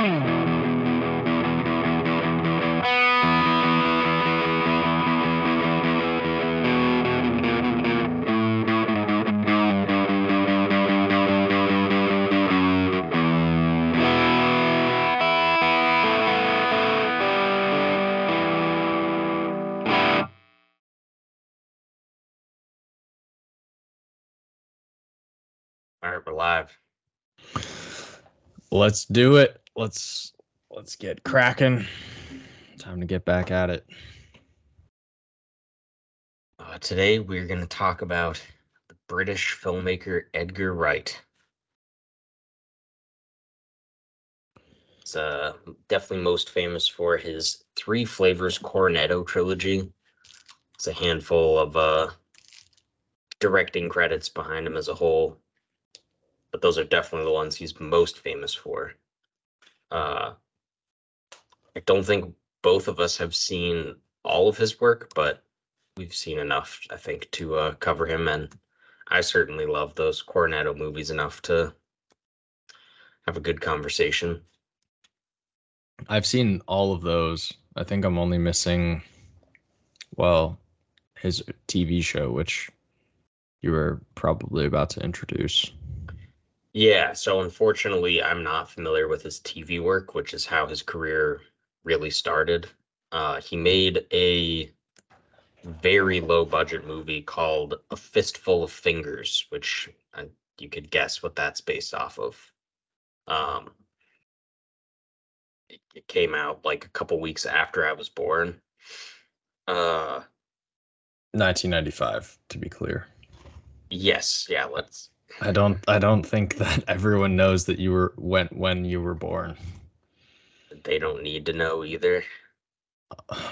All right, we're live. Let's do it. Let's let's get cracking. Time to get back at it. Uh, today we're going to talk about the British filmmaker Edgar Wright. It's uh, definitely most famous for his Three Flavors Cornetto trilogy. It's a handful of uh, directing credits behind him as a whole, but those are definitely the ones he's most famous for. Uh, I don't think both of us have seen all of his work, but we've seen enough, I think, to uh, cover him. And I certainly love those Cornetto movies enough to have a good conversation. I've seen all of those. I think I'm only missing, well, his TV show, which you were probably about to introduce. Yeah, so unfortunately, I'm not familiar with his TV work, which is how his career really started. Uh, he made a very low budget movie called A Fistful of Fingers, which uh, you could guess what that's based off of. Um, it, it came out like a couple weeks after I was born. Uh, 1995, to be clear. yes, yeah, let's. I don't I don't think that everyone knows that you were when when you were born. They don't need to know either.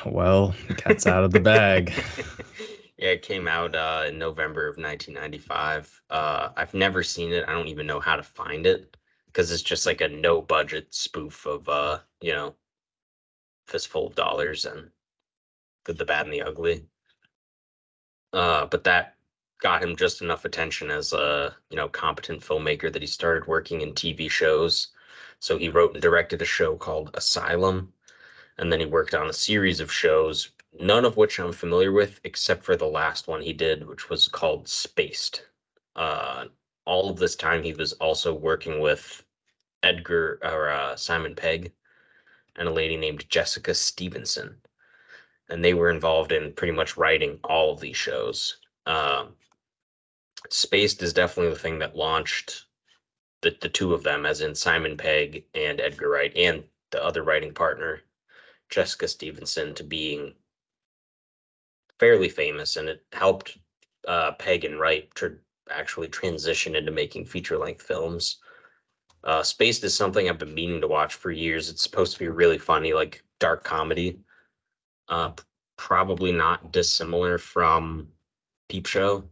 Well, cat's out of the bag. yeah, it came out uh, in November of 1995. Uh, I've never seen it. I don't even know how to find it because it's just like a no budget spoof of, uh, you know, Fistful of Dollars and Good, the Bad, and the Ugly. Uh, but that got him just enough attention as a, you know, competent filmmaker that he started working in TV shows. So he wrote and directed a show called Asylum and then he worked on a series of shows, none of which I'm familiar with, except for the last one he did, which was called Spaced. Uh, all of this time, he was also working with Edgar or uh, Simon Pegg and a lady named Jessica Stevenson, and they were involved in pretty much writing all of these shows. Um, Spaced is definitely the thing that launched the the two of them, as in Simon Pegg and Edgar Wright, and the other writing partner Jessica Stevenson to being fairly famous, and it helped uh, Pegg and Wright to actually transition into making feature length films. Uh, Spaced is something I've been meaning to watch for years. It's supposed to be really funny, like dark comedy. Uh, probably not dissimilar from Peep Show.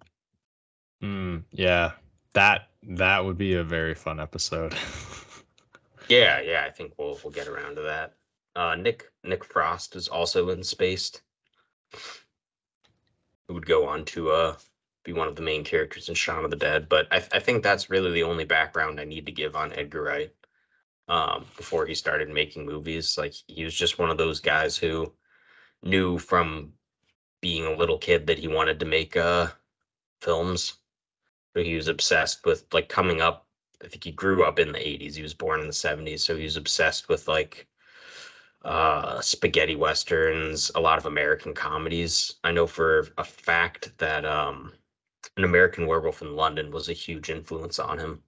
Mm, yeah, that that would be a very fun episode. Yeah, yeah, I think we'll we'll get around to that. Uh, Nick Nick Frost is also in Spaced. Who would go on to uh be one of the main characters in Shaun of the Dead, but I, I think that's really the only background I need to give on Edgar Wright. Um, before he started making movies, like he was just one of those guys who knew from being a little kid that he wanted to make uh films. He was obsessed with like coming up. I think he grew up in the 80s. He was born in the 70s, so he was obsessed with like uh, spaghetti westerns, a lot of American comedies. I know for a fact that um, an American Werewolf in London was a huge influence on him.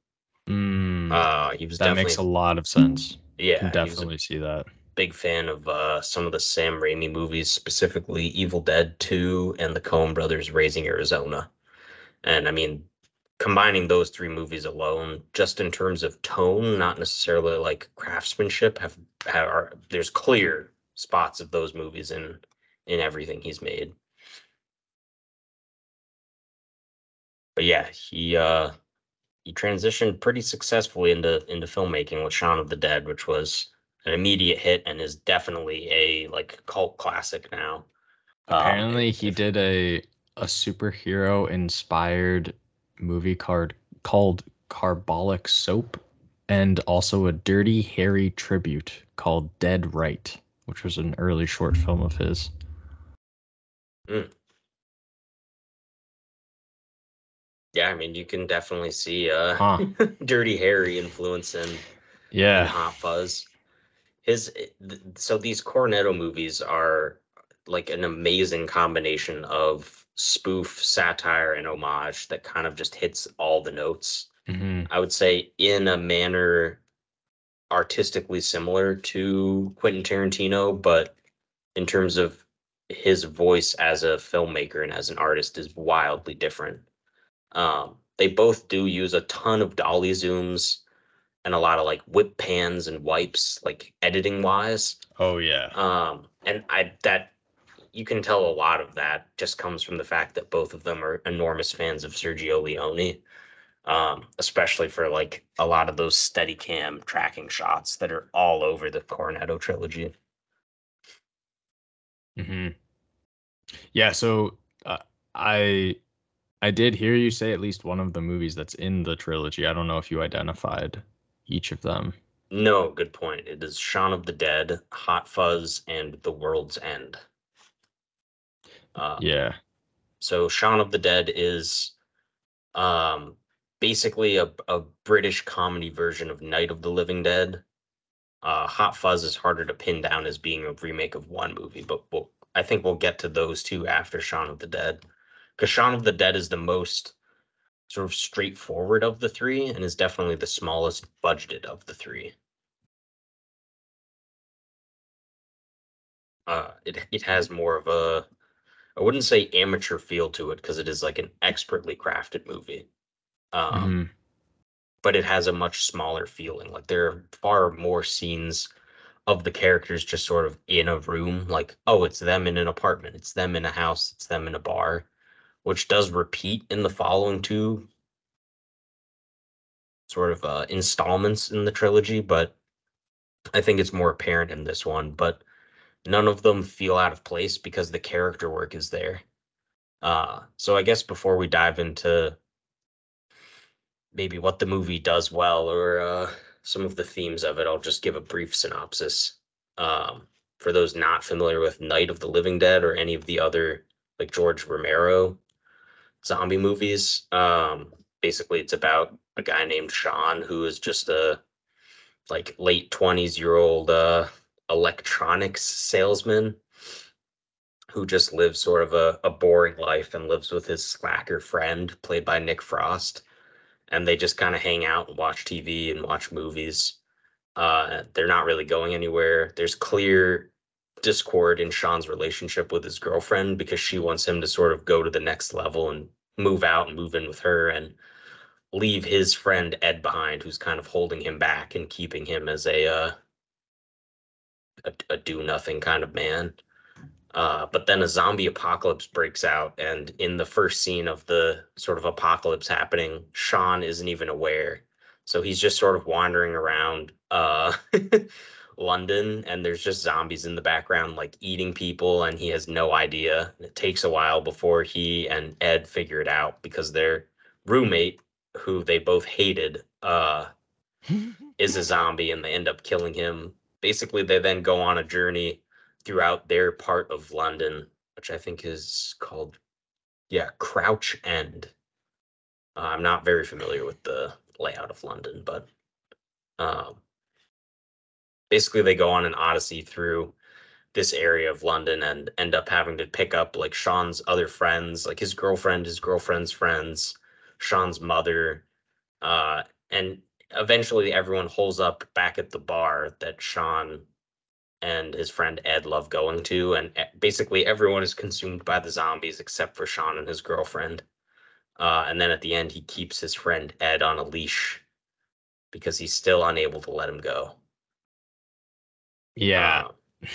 Mm, Uh, he was that makes a lot of sense. yeah, Can definitely see that. big fan of uh, some of the Sam Raimi movies, specifically Evil Dead 2 and the Coen Brothers Raising Arizona. And I mean, combining those three movies alone, just in terms of tone, not necessarily like craftsmanship, have, have are, there's clear spots of those movies in in everything he's made. But yeah, he uh he transitioned pretty successfully into into filmmaking with Shaun of the Dead, which was an immediate hit and is definitely a like cult classic now. Um, Apparently, he if- did a a superhero inspired movie card called Carbolic Soap. and also a Dirty Harry tribute called Dead Right, which was an early short film of his. Yeah, I mean, you can definitely see uh, Huh. Dirty Harry influence in, in Yeah. Hot Fuzz. His th- so these Cornetto movies are like an amazing combination of spoof, satire, and homage that kind of just hits all the notes. hmm I would say in a manner artistically similar to Quentin Tarantino, but in terms of his voice as a filmmaker and as an artist is wildly different. Um, they both do use a ton of dolly zooms and a lot of like whip pans and wipes, like editing wise. Oh yeah. Um, and I that you can tell a lot of that just comes from the fact that both of them are enormous fans of Sergio Leone. Um, especially for like a lot of those steady cam tracking shots that are all over the Cornetto trilogy. hmm Yeah. So uh, I I did hear you say at least one of the movies that's in the trilogy. I don't know if you identified each of them. No, good point. It is Shaun of the Dead, Hot Fuzz, and The World's End. Uh, Yeah. So Shaun of the Dead is um basically a, a British comedy version of Night of the Living Dead. Uh Hot Fuzz is harder to pin down as being a remake of one movie, but we'll, I think we'll get to those two after Shaun of the Dead. Because Shaun of the Dead is the most sort of straightforward of the three and is definitely the smallest budgeted of the three. Uh it it has more of a I wouldn't say amateur feel to it because it is like an expertly crafted movie. Um, Mhm. but it has a much smaller feeling. Like there are far more scenes of the characters just sort of in a room, like, oh, it's them in an apartment, it's them in a house, it's them in a bar, which does repeat in the following two sort of uh, installments in the trilogy, but I think it's more apparent in this one. But none of them feel out of place because the character work is there. Uh, so I guess before we dive into maybe what the movie does well or uh, some of the themes of it, I'll just give a brief synopsis. Um, for those not familiar with Night of the Living Dead or any of the other like George Romero zombie movies, um, basically it's about a guy named Sean who is just a like late 20s year old uh, electronics salesman who just lives sort of a, a boring life and lives with his slacker friend played by Nick Frost and they just kind of hang out and watch TV and watch movies. Uh, they're not really going anywhere. There's clear discord in Sean's relationship with his girlfriend because she wants him to sort of go to the next level and move out and move in with her and leave his friend Ed behind, who's kind of holding him back and keeping him as a uh, a, a do nothing kind of man. Uh, but then a zombie apocalypse breaks out, and in the first scene of the sort of apocalypse happening, Sean isn't even aware. So he's just sort of wandering around uh, London, and there's just zombies in the background, like eating people, and he has no idea. It takes a while before he and Ed figure it out because their roommate, who they both hated, uh, is a zombie, and they end up killing him. Basically, they then go on a journey throughout their part of London, which I think is called, yeah, Crouch End. Uh, I'm not very familiar with the layout of London, but um, basically they go on an odyssey through this area of London and end up having to pick up like Sean's other friends, like his girlfriend, his girlfriend's friends, Sean's mother, uh, and eventually everyone holds up back at the bar that Sean and his friend Ed love going to, and e- basically everyone is consumed by the zombies except for Sean and his girlfriend. Uh, and then at the end, he keeps his friend Ed on a leash because he's still unable to let him go. Yeah. Uh,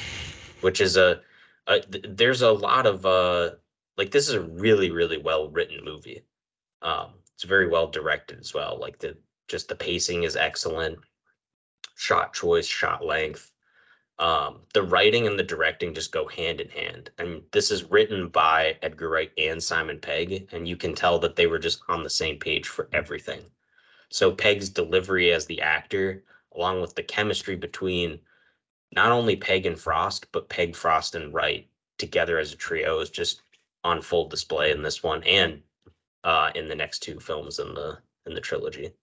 which is a, a th- there's a lot of uh like this is a really really well written movie. Um, it's very well directed as well. Like the just the pacing is excellent, shot choice, shot length. Um, the writing and the directing just go hand in hand. And this is written by Edgar Wright and Simon Pegg, and you can tell that they were just on the same page for everything. So Pegg's delivery as the actor, along with the chemistry between not only Pegg and Frost, but Peg, Frost, and Wright together as a trio is just on full display in this one and uh, in the next two films in the in the trilogy.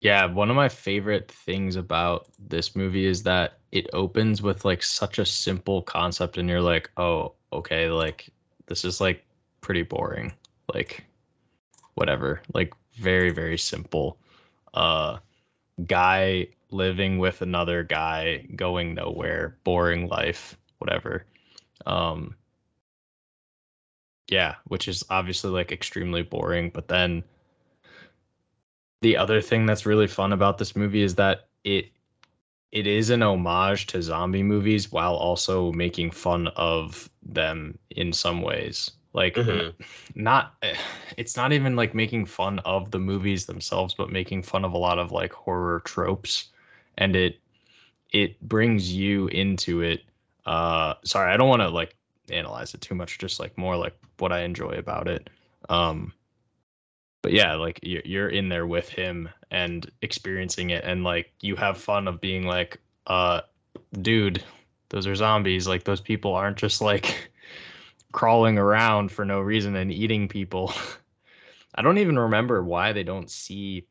Yeah, one of my favorite things about this movie is that it opens with like such a simple concept and you're like, "Oh, okay, like this is like pretty boring." Like whatever. Like very very simple. Uh guy living with another guy, going nowhere, boring life, whatever. Um yeah, which is obviously like extremely boring, but then the other thing that's really fun about this movie is that it it is an homage to zombie movies while also making fun of them in some ways. Like Mhm. not it's not even like making fun of the movies themselves but making fun of a lot of like horror tropes. And it it brings you into it. Uh sorry i don't want to like analyze it too much just like more like what i enjoy about it. Um but yeah like you're, you're in there with him and experiencing it and like you have fun of being like uh dude those are zombies. Like those people aren't just like crawling around for no reason and eating people. I don't even remember why they don't see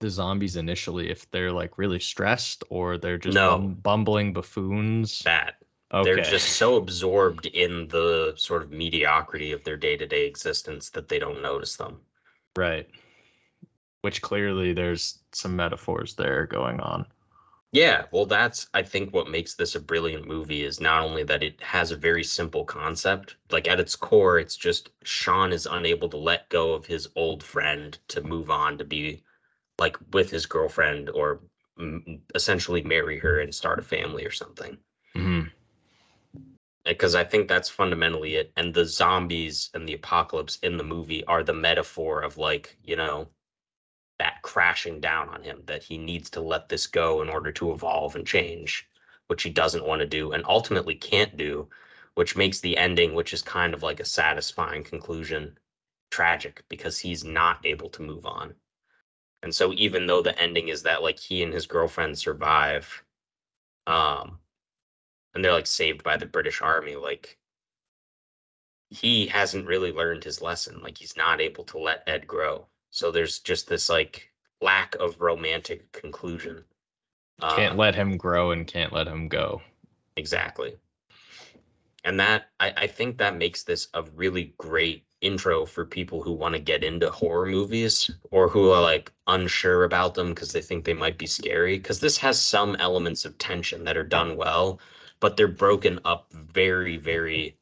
the zombies initially if they're like really stressed or they're just No. bum- bumbling buffoons. That. Okay. they're just so absorbed in the sort of mediocrity of their day to day existence that they don't notice them. Right. Which clearly there's some metaphors there going on. Yeah, well, that's I think what makes this a brilliant movie is not only that it has a very simple concept, like at its core, it's just Sean is unable to let go of his old friend to move on to be like with his girlfriend or essentially marry her and start a family or something. hmm Because I think that's fundamentally it. And the zombies and the apocalypse in the movie are the metaphor of like, you know, that crashing down on him that he needs to let this go in order to evolve and change which he doesn't want to do and ultimately can't do which makes the ending which is kind of like a satisfying conclusion tragic because he's not able to move on and so even though the ending is that like he and his girlfriend survive um and they're like saved by the british army like he hasn't really learned his lesson like he's not able to let ed grow so there's just this like lack of romantic conclusion. can't Um, let him grow and can't let him go exactly. And that I, I think that makes this a really great intro for people who want to get into horror movies or who are like unsure about them because they think they might be scary. Because this has some elements of tension that are done well, but they're broken up very, very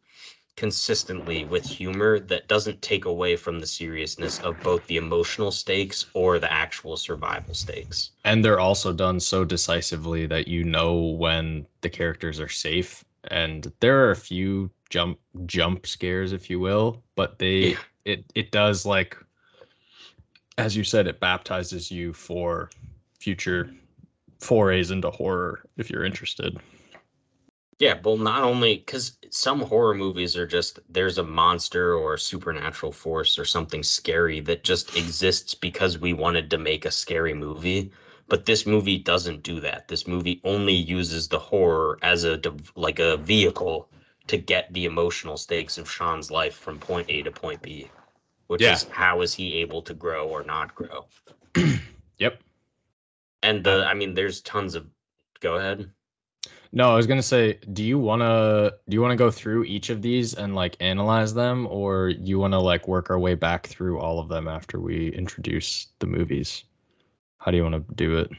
consistently with humor that doesn't take away from the seriousness of both the emotional stakes or the actual survival stakes. and they're also done so decisively that you know when the characters are safe and there are a few jump jump scares if you will but they Yeah. it it does like as you said it baptizes you for future forays into horror if you're interested Yeah, well, not only because some horror movies are just there's a monster or a supernatural force or something scary that just exists because we wanted to make a scary movie. But this movie doesn't do that. This movie only uses the horror as a like a vehicle to get the emotional stakes of Sean's life from point A to point B, which Yeah. is how is he able to grow or not grow? yep And the I mean, there's tons of. Go ahead. No i was gonna say do you want to do you want to go through each of these and like analyze them or you want to like work our way back through all of them after we introduce the movies how do you want to do it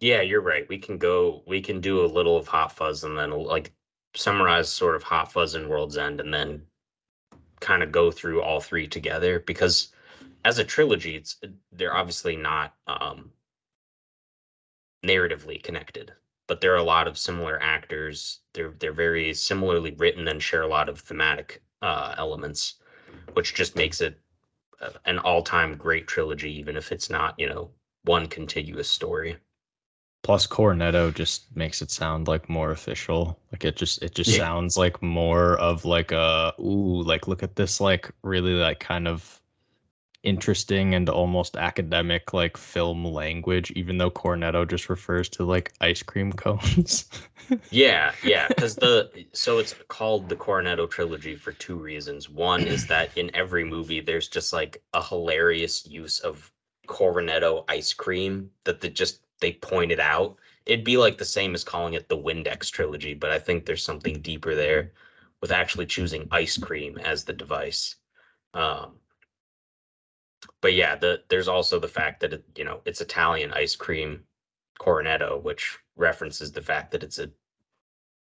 Yeah, you're right. We can go. We can do a little of Hot Fuzz and then like summarize sort of Hot Fuzz and World's End, and then kind of go through all three together because as a trilogy, it's they're obviously not um, narratively connected, but there are a lot of similar actors. They're they're very similarly written and share a lot of thematic uh, elements, which just makes it uh, an all-time great trilogy, even if it's not you know one contiguous story. Plus Cornetto just makes it sound like more official. Like it just it just Yeah. sounds like more of like a ooh, like look at this like really like kind of interesting and almost academic like film language, even though Cornetto just refers to like ice cream cones. Yeah, yeah, because the so it's called the Cornetto trilogy for two reasons. One is that in every movie there's just like a hilarious use of Cornetto ice cream that they just they pointed out. It'd be like the same as calling it the Windex trilogy, but I think there's something deeper there with actually choosing ice cream as the device. Um, but yeah, the there's also the fact that it, you know it's Italian ice cream Cornetto, which references the fact that it's a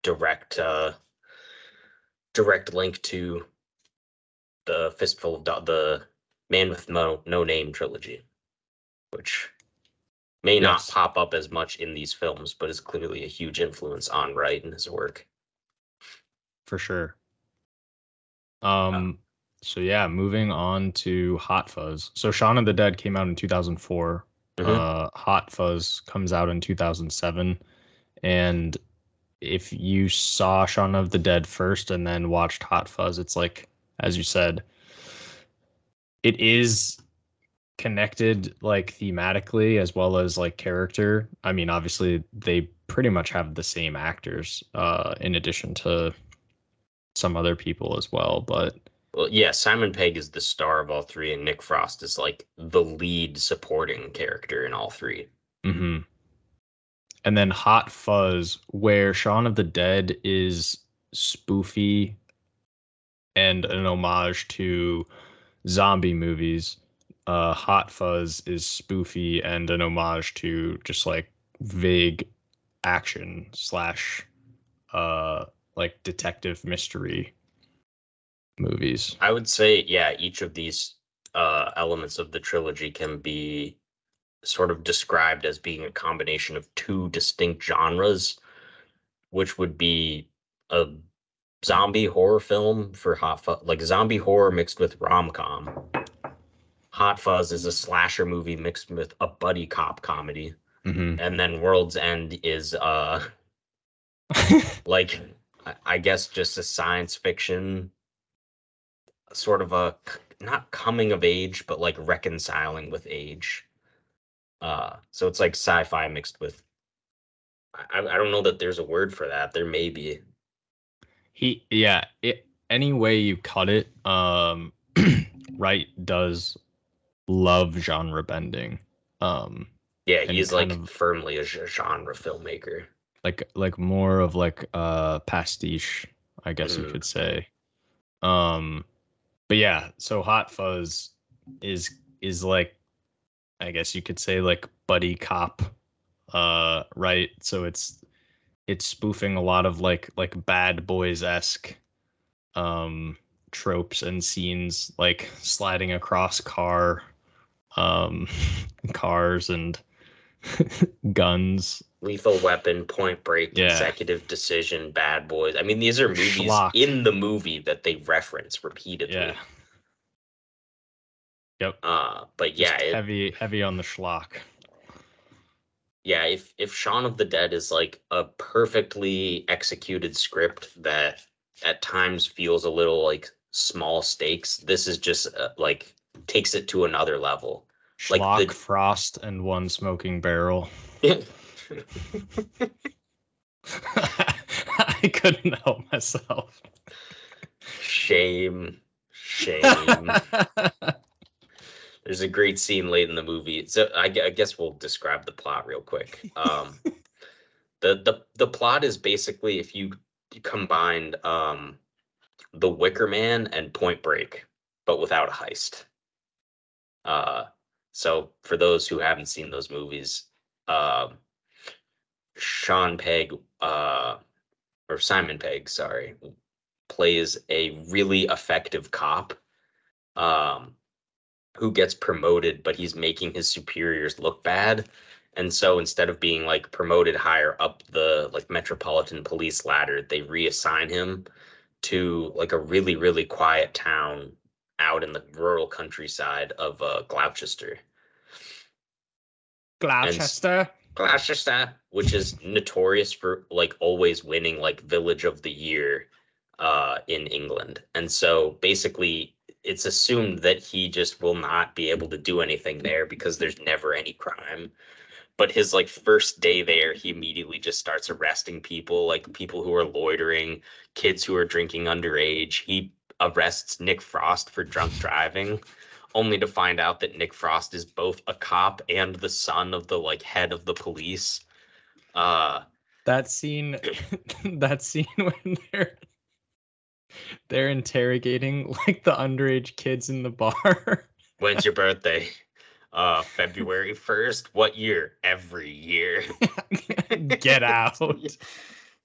direct uh, direct link to the fistful of Do- the Man with No No Name trilogy, which may not pop up as much in these films, but is clearly a huge influence on Wright and his work. for sure. Um so yeah, moving on to Hot Fuzz. So Shaun of the Dead came out in 2004. Mhm. Uh Hot Fuzz comes out in 2007 and if you saw Shaun of the Dead first and then watched Hot Fuzz, it's like as you said it is connected like thematically as well as like character. I mean, obviously they pretty much have the same actors uh in addition to some other people as well, but Well, yeah, Simon Pegg is the star of all three, and Nick Frost is like the lead supporting character in all three. mhm. And then Hot Fuzz where Shaun of the Dead is spoofy and an homage to zombie movies. Uh Hot Fuzz is spoofy and an homage to just like vague action slash uh like detective mystery movies. I would say, yeah, each of these uh, elements of the trilogy can be sort of described as being a combination of two distinct genres, which would be a zombie horror film for Hot Fuzz, like zombie horror mixed with rom com. Hot Fuzz is a slasher movie mixed with a buddy cop comedy, hmm and then World's End is uh like I guess just a science fiction sort of a not coming of age but like reconciling with age. Uh so it's like sci-fi mixed with I, I don't know that there's a word for that. There may be. He yeah it, any way you cut it um Wright does love genre bending. Um yeah he's like of- firmly a genre filmmaker. Like like more of like uh pastiche i guess you Mm. could say. Um but yeah so hot fuzz is is like i guess you could say like buddy cop uh right? So it's it's spoofing a lot of like like bad boys esque um tropes and scenes like sliding across car um cars and guns lethal weapon point break Yeah. consecutive decision bad boys i mean these are movies Schlock. in the movie that they reference repeatedly yeah yep uh but yeah it, heavy heavy on the schlock. yeah if if Shaun of the Dead is like a perfectly executed script that at times feels a little like small stakes this is just uh, like takes it to another level Like Schlock, the- frost, and one smoking barrel. I couldn't help myself. shame. Shame. There's a great scene late in the movie. So I, I guess we'll describe the plot real quick. Um the the the plot is basically if you combined um the wicker man and point break but without a heist. Uh so for those who haven't seen those movies um sean pegg uh or simon pegg sorry plays a really effective cop um who gets promoted but he's making his superiors look bad and so instead of being like promoted higher up the like metropolitan police ladder they reassign him to like a really really quiet town out in the rural countryside of uh, Gloucester. Gloucester. Gloucester, which is notorious for like always winning like village of the year uh in England. And so basically it's assumed that he just will not be able to do anything there because there's never any crime. But his like first day there, he immediately just starts arresting people, like people who are loitering, kids who are drinking underage. He arrests Nick Frost for drunk driving, only to find out that Nick Frost is both a cop and the son of the like head of the police. Uh that scene that scene when they're they're interrogating like the underage kids in the bar. When's your birthday? Uh February 1st. What year? Every year. Get out.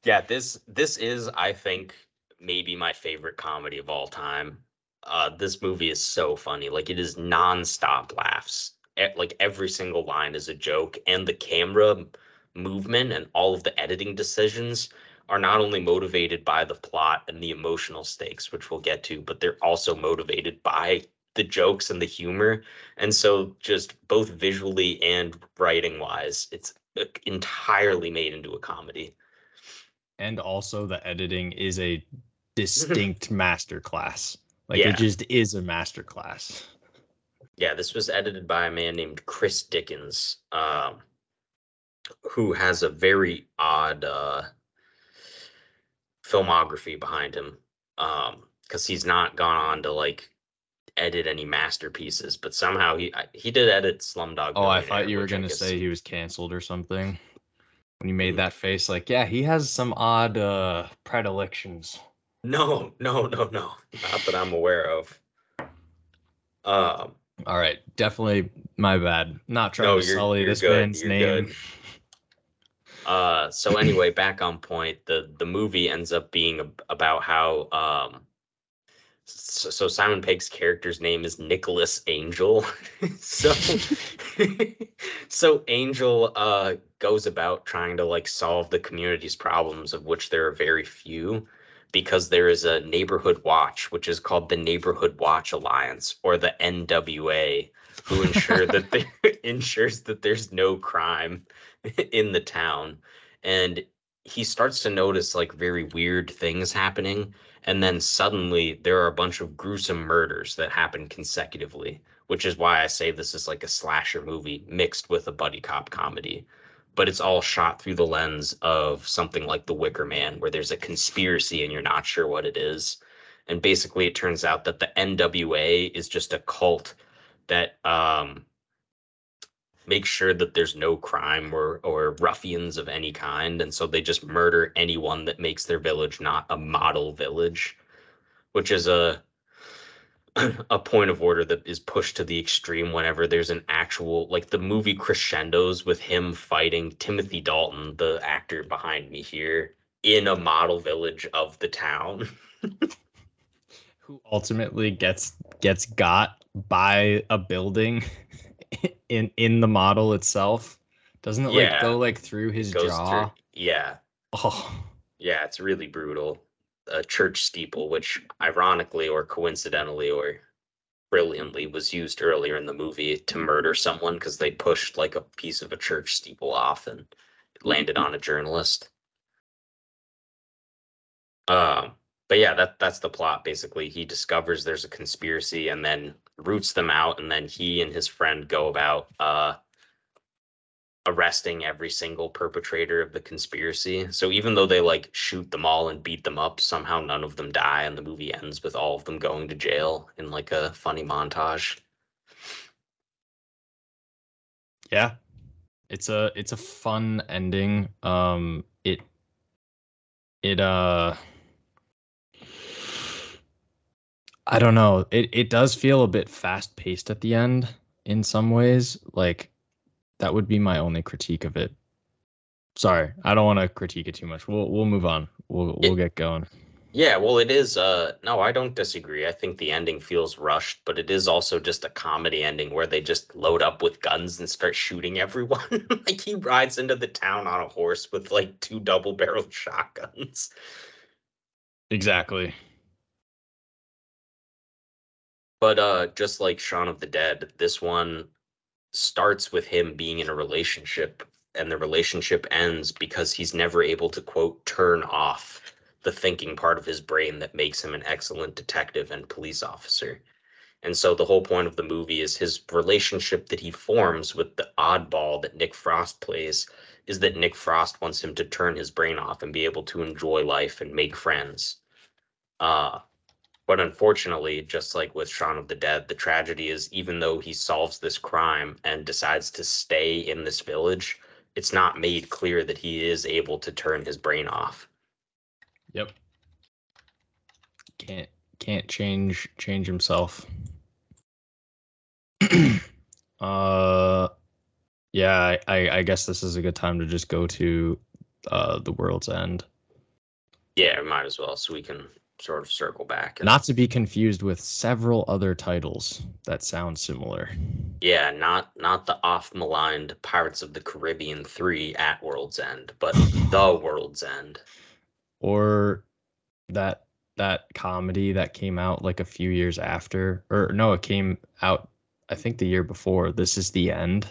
yeah, this this is I think maybe my favorite comedy of all time. Uh this movie is so funny. Like it is nonstop laughs. Like every single line is a joke and the camera movement and all of the editing decisions are not only motivated by the plot and the emotional stakes, which we'll get to, but they're also motivated by the jokes and the humor. And so, just both visually and writing wise, it's uh, entirely made into a comedy. And also, the editing is a distinct masterclass. Like, yeah. it just is a masterclass. Yeah, this was edited by a man named Chris Dickens, um, who has a very odd. Uh, filmography behind him um because he's not gone on to like edit any masterpieces but somehow he he did edit slumdog oh i thought you were going to say he was canceled or something when you made mm. that face like yeah he has some odd uh predilections no no no no not that i'm aware of um all right definitely my bad not trying no, to sully this good, man's name good. Uh, so anyway, back on point. The the movie ends up being about how um, so, so Simon Pegg's character's name is Nicholas Angel. so so Angel uh goes about trying to like solve the community's problems, of which there are very few, because there is a neighborhood watch, which is called the Neighborhood Watch Alliance or the NWA, who ensure that there ensures that there's no crime in the town. And he starts to notice like very weird things happening and then suddenly there are a bunch of gruesome murders that happen consecutively which is why i say this is like a slasher movie mixed with a buddy cop comedy but it's all shot through the lens of something like the wicker man where there's a conspiracy and you're not sure what it is. And basically it turns out that the nwa is just a cult that um, make sure that there's no crime or or ruffians of any kind. And so they just murder anyone that makes their village not a model village which is a a point of order that is pushed to the extreme whenever there's an actual like the movie crescendos with him fighting Timothy Dalton the actor behind me here in a model village of the town who ultimately gets gets got by a building in in the model itself? Doesn't it yeah. like go like through his jaw? Through, yeah. Oh. Yeah, it's really brutal. A church steeple, which ironically or coincidentally or brilliantly was used earlier in the movie to murder someone because they pushed like a piece of a church steeple off and landed on a journalist. Um, but yeah, that that's the plot basically. He discovers there's a conspiracy and then roots them out, and then he and his friend go about uh, arresting every single perpetrator of the conspiracy. So even though they like shoot them all and beat them up, somehow none of them die, and the movie ends with all of them going to jail in like a funny montage. Yeah, it's a it's a fun ending. Um, it it uh I don't know. It it does feel a bit fast paced at the end in some ways. Like that would be my only critique of it. Sorry, I don't want to critique it too much. We'll we'll move on. We'll we'll it, get going. Yeah, well, it is. Uh, no, I don't disagree. I think the ending feels rushed, but it is also just a comedy ending where they just load up with guns and start shooting everyone. like he rides into the town on a horse with like two double-barreled shotguns. Exactly. But uh, just like Shaun of the Dead, this one starts with him being in a relationship, and the relationship ends because he's never able to quote turn off the thinking part of his brain that makes him an excellent detective and police officer. And so the whole point of the movie is his relationship that he forms with the oddball that Nick Frost plays is that Nick Frost wants him to turn his brain off and be able to enjoy life and make friends. Uh, but unfortunately, just like with Shaun of the Dead, the tragedy is even though he solves this crime and decides to stay in this village, it's not made clear that he is able to turn his brain off. Yep. Can't can't change change himself. uh yeah, I, I guess this is a good time to just go to uh the world's end. Yeah, might as well, so we can sort of circle back. and- Not to be confused with several other titles that sound similar. Yeah, not not the off maligned Pirates of the Caribbean 3 at World's End, but the World's End. Or that that comedy that came out like a few years after or no, it came out I think the year before. This is the end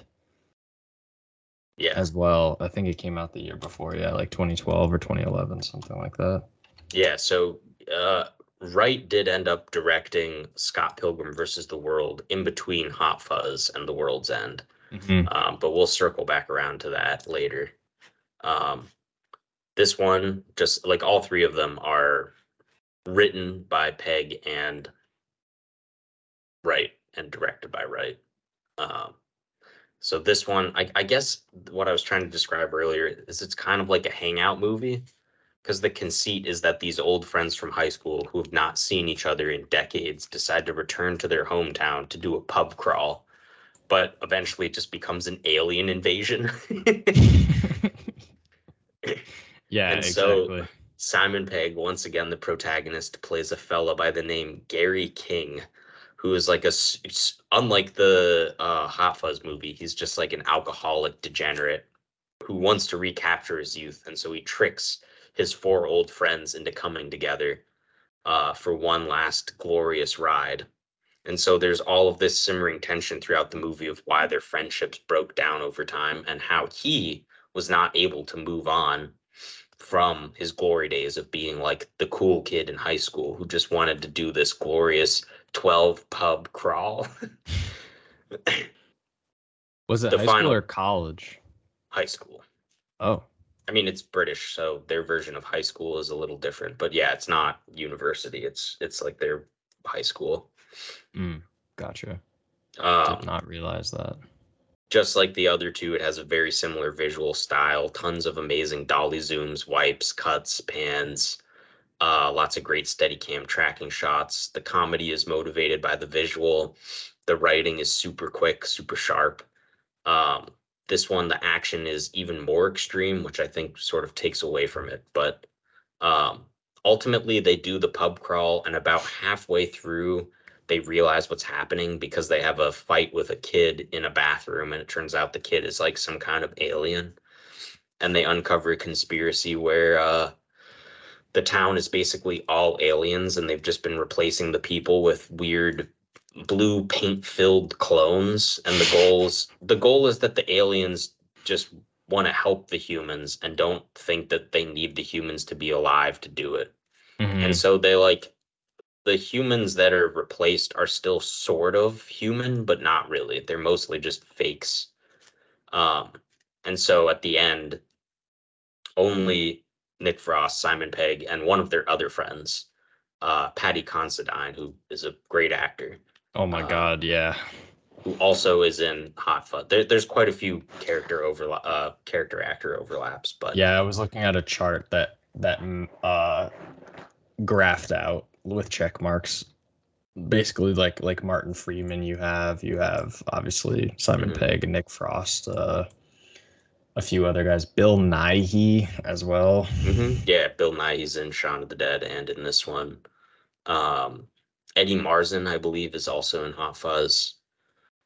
Yeah. as well. I think it came out the year before, yeah, like 2012 or 2011, something like that. Yeah, so uh Wright did end up directing Scott Pilgrim versus the World in between Hot Fuzz and The World's End. Um, but we'll circle back around to that later. Um, this one, just like all three of them, are written by Pegg and Wright and directed by Wright. Um, so this one, I, I guess what I was trying to describe earlier is it's kind of like a hangout movie because the conceit is that these old friends from high school who have not seen each other in decades decide to return to their hometown to do a pub crawl but eventually it just becomes an alien invasion. yeah, And so- Simon Pegg, once again, the protagonist, plays a fella by the name Gary King, who is like a, unlike the uh, Hot Fuzz movie, he's just like an alcoholic degenerate who wants to recapture his youth. And so he tricks his four old friends into coming together uh, for one last glorious ride. And so there's all of this simmering tension throughout the movie of why their friendships broke down over time and how he was not able to move on from his glory days of being like the cool kid in high school who just wanted to do this glorious 12 pub crawl. Was it the high final- school or college? high school. Oh, I mean, it's British, so their version of high school is a little different. But yeah, it's not university. It's it's like their high school. mm, gotcha. Um, Did not realize that. just like the other two, it has a very similar visual style. Tons of amazing dolly zooms, wipes, cuts, pans. Uh, lots of great Steadicam tracking shots. The comedy is motivated by the visual. The writing is super quick, super sharp. Um, this one, the action is even more extreme, which I think sort of takes away from it. But um, ultimately, they do the pub crawl, and about halfway through, they realize what's happening because they have a fight with a kid in a bathroom, and it turns out the kid is like some kind of alien. And they uncover a conspiracy where uh, the town is basically all aliens, and they've just been replacing the people with weird blue paint filled clones. And the goals the goal is that the aliens just want to help the humans and don't think that they need the humans to be alive to do it. Mhm. And so they like the humans that are replaced are still sort of human, but not really. They're mostly just fakes. Um, and so at the end, only Nick Frost, Simon Pegg, and one of their other friends, uh, Patty Considine, who is a great actor, Oh my uh, god, yeah. who also is in Hot Fuzz. There, there's quite a few character overlap, uh, character actor overlaps, but Yeah, I was looking at a chart that that mm, uh graphed out with check marks. Basically like like Martin Freeman you have, you have obviously Simon Mhm. Pegg and Nick Frost, uh a few other guys, Bill Nighy as well. Mhm. Yeah, Bill Nighy's in Shaun of the Dead and in this one. Um, Eddie Marsan, I believe, is also in Hot Fuzz.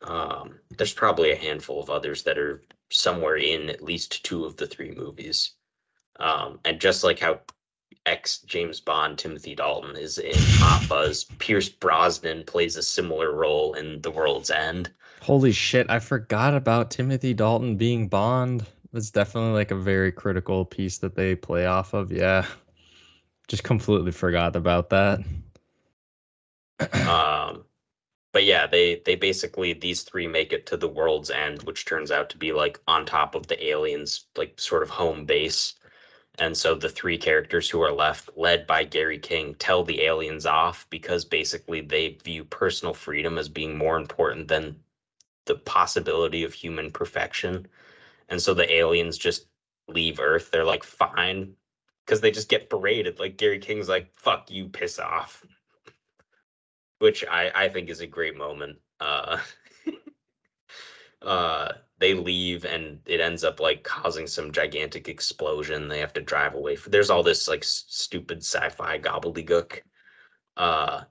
Um, there's probably a handful of others that are somewhere in at least two of the three movies. Um, and just like how ex James Bond Timothy Dalton is in Hot Fuzz, Pierce Brosnan plays a similar role in The World's End. Holy shit, I forgot about Timothy Dalton being Bond. That's definitely like a very critical piece that they play off of. Yeah. Just completely forgot about that. Um, but yeah, they they basically these three make it to the world's end, which turns out to be like on top of the aliens, like sort of home base. And so the three characters who are left, led by Gary King, tell the aliens off because basically they view personal freedom as being more important than the possibility of human perfection. And so the aliens just leave Earth. They're like, fine. Because they just get berated. Like Gary King's like, fuck you, piss off. Which I, I think is a great moment. Uh uh they leave and it ends up like causing some gigantic explosion they have to drive away there's all this like s- stupid sci-fi gobbledygook uh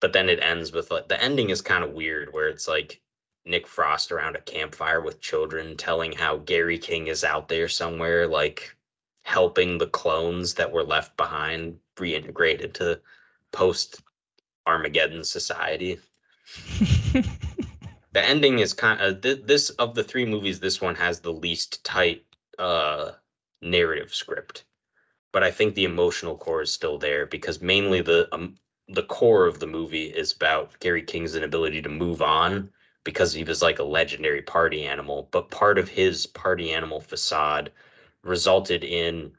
but then it ends with like the ending is kind of weird where it's like nick frost around a campfire with children telling how gary king is out there somewhere like helping the clones that were left behind reintegrated to post armageddon society. The ending is kind of th- this of the three movies this one has the least tight uh narrative script. But i think the emotional core is still there because mainly the um, the core of the movie is about gary king's inability to move on because he was like a legendary party animal. But part of his party animal facade resulted in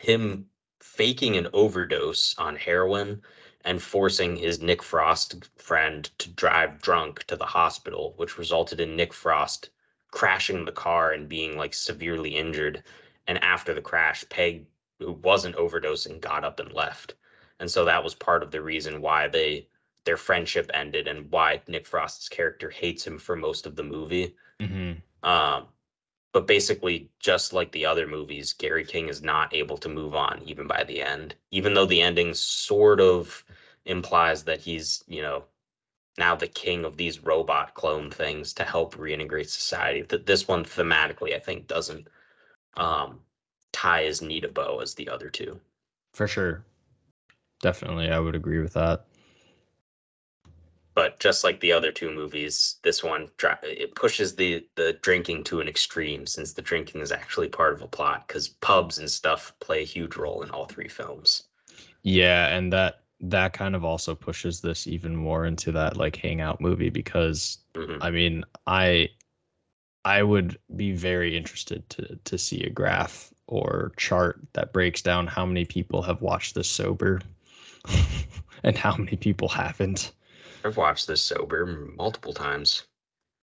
him faking an overdose on heroin and forcing his Nick Frost friend to drive drunk to the hospital, which resulted in Nick Frost crashing the car and being like severely injured. And after the crash, Pegg, who wasn't overdosing, got up and left. And so that was part of the reason why they their friendship ended and why Nick Frost's character hates him for most of the movie. hmm Um, but basically, just like the other movies, Gary King is not able to move on even by the end, even though the ending sort of implies that he's, you know, now the king of these robot clone things to help reintegrate society. That this one thematically, I think, doesn't um, tie as neat a bow as the other two. For sure. Definitely, I would agree with that. But just like the other two movies, this one it pushes the the drinking to an extreme since the drinking is actually part of a plot because pubs and stuff play a huge role in all three films. Yeah, and that that kind of also pushes this even more into that like hangout movie because Mhm. I mean, I I would be very interested to to see a graph or chart that breaks down how many people have watched this sober and how many people haven't. I've watched this sober multiple times.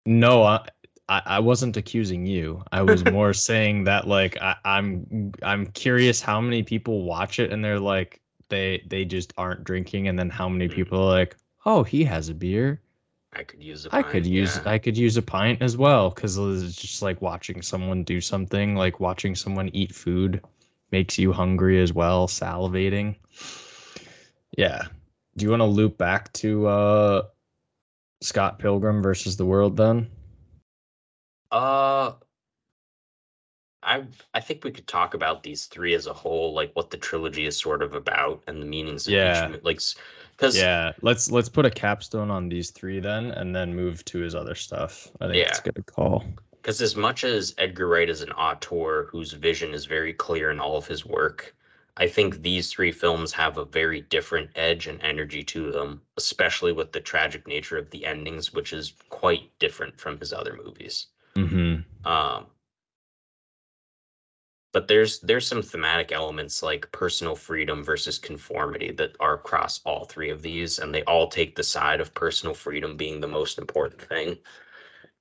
No, I I, wasn't accusing you. I was more saying that like I, I'm I'm curious how many people watch it and they're like they they just aren't drinking and then how many Mm. people are like, "Oh, he has a beer. I could use a I pint, could use yeah. I could use a pint as well cuz it's just like watching someone do something, like watching someone eat food makes you hungry as well, salivating. Yeah. Do you want to loop back to uh Scott Pilgrim versus the World then? Uh I I think we could talk about these three as a whole, like what the trilogy is sort of about and the meanings of Yeah. each like because Yeah, let's let's put a capstone on these three then, and then move to his other stuff. I think yeah. it's a good call. because as much as Edgar Wright is an auteur whose vision is very clear in all of his work, I think these three films have a very different edge and energy to them, especially with the tragic nature of the endings, which is quite different from his other movies. Mm-hmm. Um, but there's there's some thematic elements like personal freedom versus conformity that are across all three of these, and they all take the side of personal freedom being the most important thing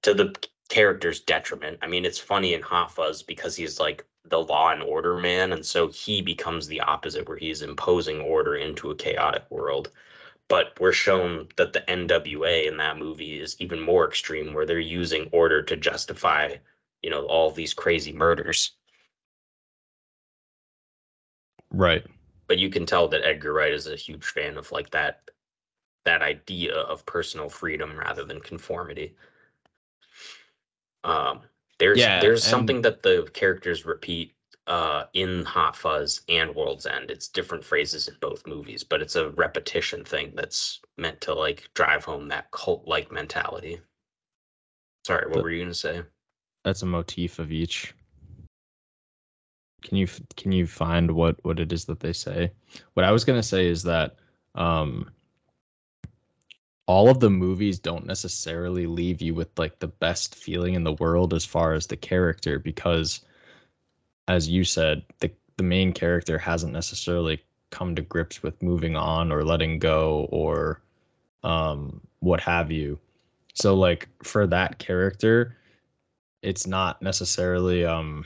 to the character's detriment. I mean, it's funny in Hot Fuzz because he's like the law and order man, and so he becomes the opposite, where he's imposing order into a chaotic world. But we're shown that the NWA in that movie is even more extreme, where they're using order to justify, you know, all these crazy murders. Right. But you can tell that Edgar Wright is a huge fan of like that that idea of personal freedom rather than conformity. Um, there's Yeah, there's and- something that the characters repeat uh, in Hot Fuzz and World's End. It's different phrases in both movies, but it's a repetition thing that's meant to like drive home that cult like mentality. Sorry, what The- were you gonna say? That's a motif of each. Can you can you find what what it is that they say? What I was gonna say is that um all of the movies don't necessarily leave you with like the best feeling in the world as far as the character because as you said the the main character hasn't necessarily come to grips with moving on or letting go or um what have you. So like for that character it's not necessarily um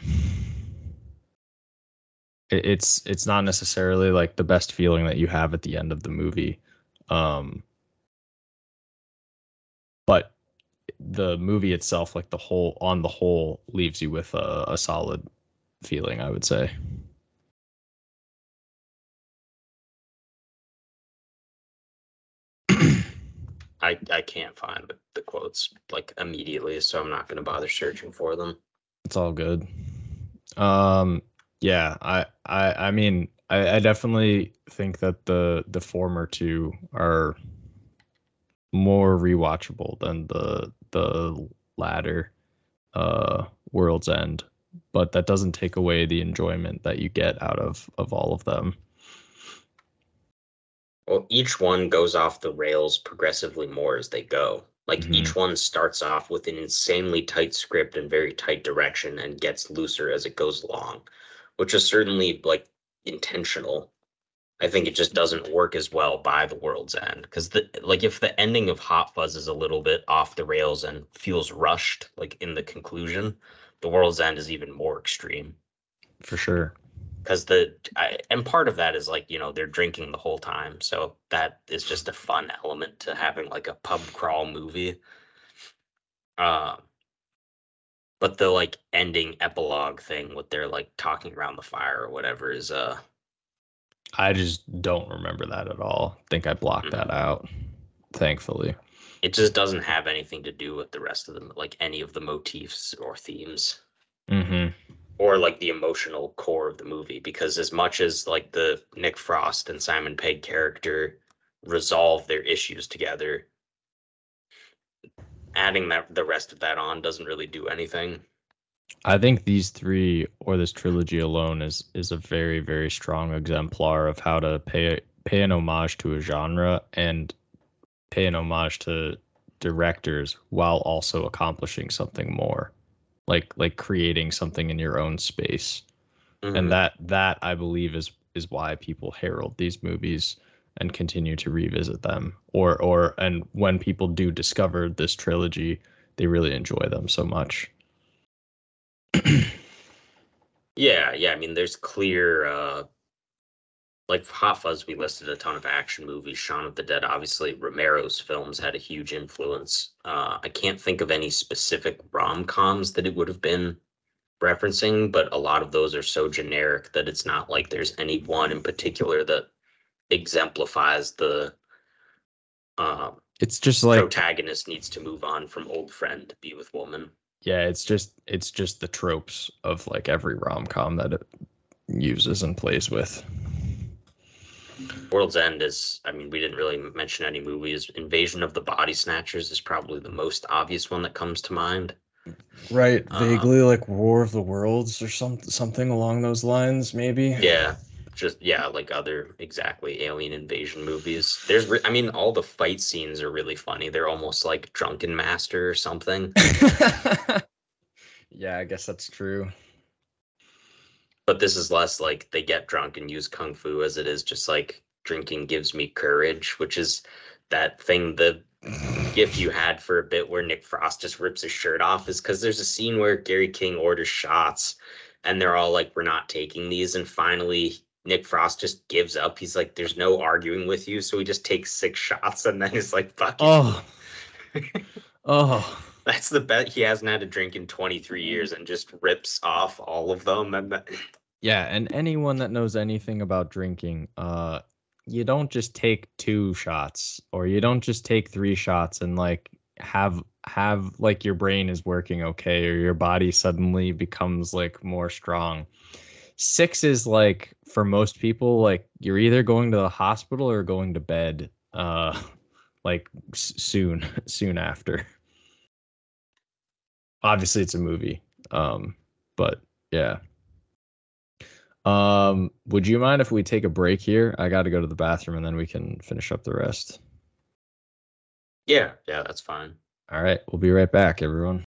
it, it's it's not necessarily like the best feeling that you have at the end of the movie. Um but the movie itself like the whole on the whole leaves you with a, a solid feeling i would say I I can't find the, the quotes like immediately, so I'm not gonna bother searching for them. it's all good um yeah i i i mean i i definitely think that the the former two are more rewatchable than the the latter uh world's end but that doesn't take away the enjoyment that you get out of of all of them Well, each one goes off the rails progressively more as they go. Like Mhm. each one starts off with an insanely tight script and very tight direction and gets looser as it goes along, which is certainly like intentional. I think it just doesn't work as well by the world's end because the like if the ending of Hot Fuzz is a little bit off the rails and feels rushed, like in the conclusion, the world's end is even more extreme. For sure. Because the I, and part of that is like you know they're drinking the whole time so that is just a fun element to having like a pub crawl movie. Uh, but the like ending epilogue thing with their like talking around the fire or whatever is uh i just don't remember that at all. Think i blocked that out thankfully. It just doesn't have anything to do with the rest of them like any of the motifs or themes. Mm-hmm. Or like the emotional core of the movie because as much as like the Nick Frost and Simon Pegg character resolve their issues together adding that the rest of that on doesn't really do anything I think these three or this trilogy alone is is a very very strong exemplar of how to pay pay an homage to a genre and pay an homage to directors while also accomplishing something more like like creating something in your own space. Mhm. and that that I believe is is why people herald these movies and continue to revisit them. Or or and when people do discover this trilogy they really enjoy them so much yeah yeah i mean there's clear uh like hot fuzz we listed a ton of action movies shaun of the dead obviously romero's films had a huge influence. Uh i can't think of any specific rom-coms that it would have been referencing but a lot of those are so generic that it's not like there's any one in particular that exemplifies the uh, it's just like protagonist needs to move on from old friend to be with woman yeah it's just it's just the tropes of like every rom-com that it uses and plays with World's End is, I mean, we didn't really mention any movies. Invasion of the Body Snatchers is probably the most obvious one that comes to mind. right Uh, vaguely like war of the worlds or some, something along those lines maybe Yeah, just, yeah, like other exactly alien invasion movies. There's, re- I mean, all the fight scenes are really funny. They're almost like Drunken Master or something. yeah i guess that's true But this is less like they get drunk and use kung fu as it is just like drinking gives me courage, which is that thing the gift you had for a bit where Nick Frost just rips his shirt off is because there's a scene where Gary King orders shots and they're all like, We're not taking these. And finally, Nick Frost just gives up. He's like, There's no arguing with you. So he just takes six shots and then he's like, Fuck it. oh oh That's the bet he hasn't had a drink in 23 years and just rips off all of them. Yeah, and anyone that knows anything about drinking, uh you don't just take two shots or you don't just take three shots and like have have like your brain is working okay or your body suddenly becomes like more strong. 6 is like for most people like you're either going to the hospital or going to bed uh like s- soon soon after. Obviously it's a movie. Um but yeah. Um, would you mind if we take a break here? I got to go to the bathroom and then we can finish up the rest. Yeah, yeah, that's fine. All right, we'll be right back, everyone.